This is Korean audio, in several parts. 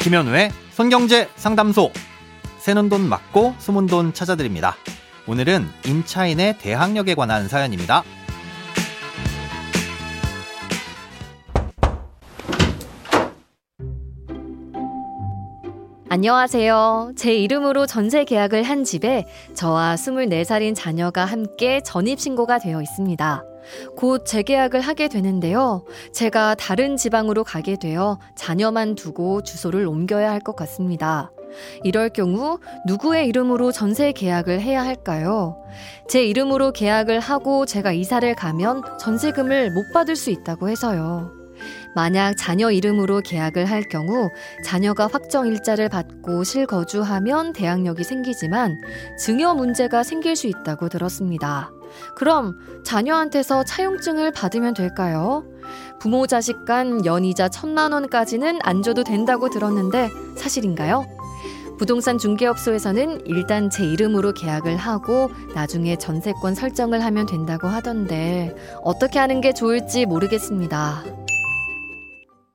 김현우의 손경제 상담소. 새는 돈 맞고 숨은 돈 찾아드립니다. 오늘은 임차인의 대항력에 관한 사연입니다. 안녕하세요. 제 이름으로 전세 계약을 한 집에 저와 24살인 자녀가 함께 전입신고가 되어 있습니다. 곧 재계약을 하게 되는데요. 제가 다른 지방으로 가게 되어 자녀만 두고 주소를 옮겨야 할 것 같습니다. 이럴 경우 누구의 이름으로 전세 계약을 해야 할까요? 제 이름으로 계약을 하고 제가 이사를 가면 전세금을 못 받을 수 있다고 해서요. 만약 자녀 이름으로 계약을 할 경우 자녀가 확정 일자를 받고 실거주하면 대항력이 생기지만 증여 문제가 생길 수 있다고 들었습니다. 그럼 자녀한테서 차용증을 받으면 될까요? 부모 자식 간 연이자 천만 원까지는 안 줘도 된다고 들었는데 사실인가요? 부동산 중개업소에서는 일단 제 이름으로 계약을 하고 나중에 전세권 설정을 하면 된다고 하던데 어떻게 하는 게 좋을지 모르겠습니다.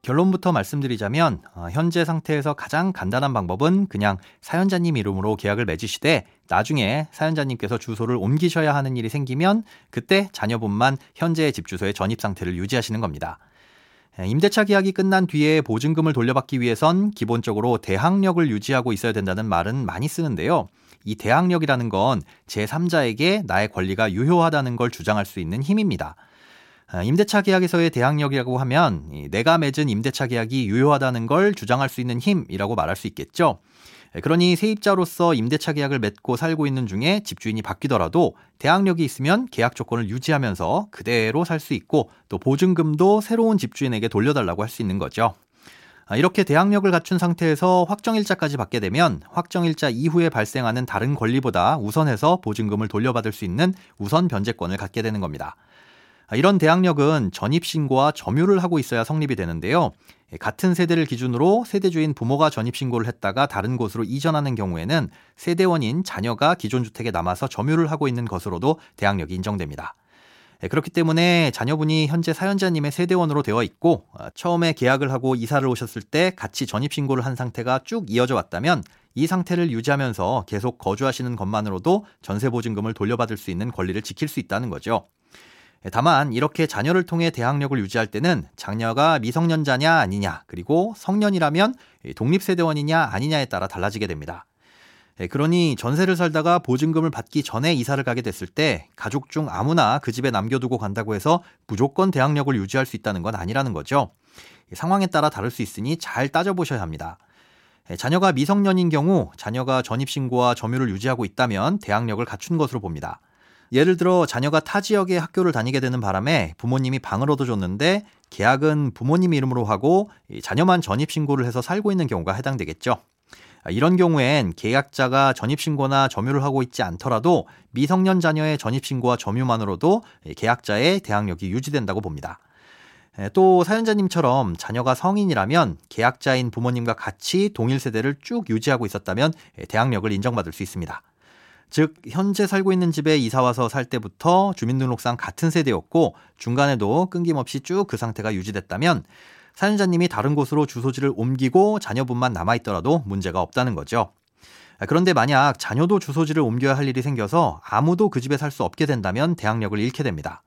결론부터 말씀드리자면 어, 현재 상태에서 가장 간단한 방법은 그냥 사연자님 이름으로 계약을 맺으시되 나중에 사연자님께서 주소를 옮기셔야 하는 일이 생기면 그때 자녀분만 현재의 집 주소의 전입 상태를 유지하시는 겁니다. 임대차 계약이 끝난 뒤에 보증금을 돌려받기 위해선 기본적으로 대항력을 유지하고 있어야 된다는 말은 많이 쓰는데요. 이 대항력이라는 건 제3자에게 나의 권리가 유효하다는 걸 주장할 수 있는 힘입니다. 아, 임대차 계약에서의 대항력이라고 하면 내가 맺은 임대차 계약이 유효하다는 걸 주장할 수 있는 힘이라고 말할 수 있겠죠. 그러니 세입자로서 임대차 계약을 맺고 살고 있는 중에 집주인이 바뀌더라도 대항력이 있으면 계약 조건을 유지하면서 그대로 살 수 있고 또 보증금도 새로운 집주인에게 돌려달라고 할 수 있는 거죠. 아, 이렇게 대항력을 갖춘 상태에서 확정일자까지 받게 되면 확정일자 이후에 발생하는 다른 권리보다 우선해서 보증금을 돌려받을 수 있는 우선 변제권을 갖게 되는 겁니다. 아, 이런 대항력은 전입신고와 점유를 하고 있어야 성립이 되는데요. 예, 같은 세대를 기준으로 세대주인 부모가 전입신고를 했다가 다른 곳으로 이전하는 경우에는 세대원인 자녀가 기존 주택에 남아서 점유를 하고 있는 것으로도 대항력이 인정됩니다. 예, 그렇기 때문에 자녀분이 현재 사연자님의 세대원으로 되어 있고 아, 처음에 계약을 하고 이사를 오셨을 때 같이 전입신고를 한 상태가 쭉 이어져 왔다면 이 상태를 유지하면서 계속 거주하시는 것만으로도 전세보증금을 돌려받을 수 있는 권리를 지킬 수 있다는 거죠. 예, 다만 이렇게 자녀를 통해 대학력을 유지할 때는 장녀가 미성년자냐 아니냐 그리고 성년이라면 독립세대원이냐 아니냐에 따라 달라지게 됩니다. 예, 그러니 전세를 살다가 보증금을 받기 전에 이사를 가게 됐을 때 가족 중 아무나 그 집에 남겨두고 간다고 해서 무조건 대학력을 유지할 수 있다는 건 아니라는 거죠. 상황에 따라 다를 수 있으니 잘 따져보셔야 합니다. 예, 자녀가 미성년인 경우 자녀가 전입신고와 점유를 유지하고 있다면 대학력을 갖춘 것으로 봅니다. 예를 들어 자녀가 타 지역의 학교를 다니게 되는 바람에 부모님이 방을 얻어줬는데 계약은 부모님 이름으로 하고 자녀만 전입신고를 해서 살고 있는 경우가 해당되겠죠. 이런 경우엔 계약자가 전입신고나 점유를 하고 있지 않더라도 미성년 자녀의 전입신고와 점유만으로도 계약자의 대항력이 유지된다고 봅니다. 또 사연자님처럼 자녀가 성인이라면 계약자인 부모님과 같이 동일 세대를 쭉 유지하고 있었다면 대항력을 인정받을 수 있습니다. 즉 현재 살고 있는 집에 이사 와서 살 때부터 주민등록상 같은 세대였고 중간에도 끊김없이 쭉 그 상태가 유지됐다면 사연자님이 다른 곳으로 주소지를 옮기고 자녀분만 남아 있더라도 문제가 없다는 거죠. 그런데 만약 자녀도 주소지를 옮겨야 할 일이 생겨서 아무도 그 집에 살 수 없게 된다면 대항력을 잃게 됩니다.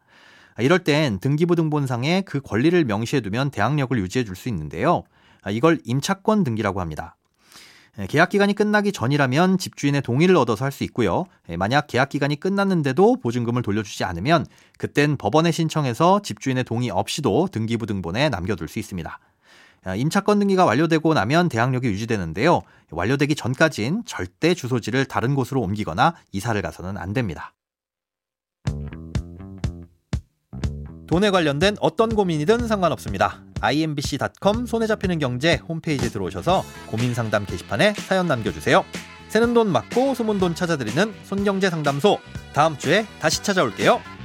이럴 땐 등기부등본상에 그 권리를 명시해 두면 대항력을 유지해 줄 수 있는데요. 이걸 임차권 등기라고 합니다. 예, 계약 기간이 끝나기 전이라면 집주인의 동의를 얻어서 할 수 있고요. 예, 만약 계약 기간이 끝났는데도 보증금을 돌려주지 않으면 그땐 법원에 신청해서 집주인의 동의 없이도 등기부등본에 남겨둘 수 있습니다. 아, 임차권 등기가 완료되고 나면 대항력이 유지되는데요. 완료되기 전까진 절대 주소지를 다른 곳으로 옮기거나 이사를 가서는 안 됩니다. 돈에 관련된 어떤 고민이든 상관없습니다. imbc.com 손에 잡히는 경제 홈페이지에 들어오셔서 고민 상담 게시판에 사연 남겨주세요. 새는 돈 맞고 소문 돈 찾아드리는 손경제 상담소 다음 주에 다시 찾아올게요.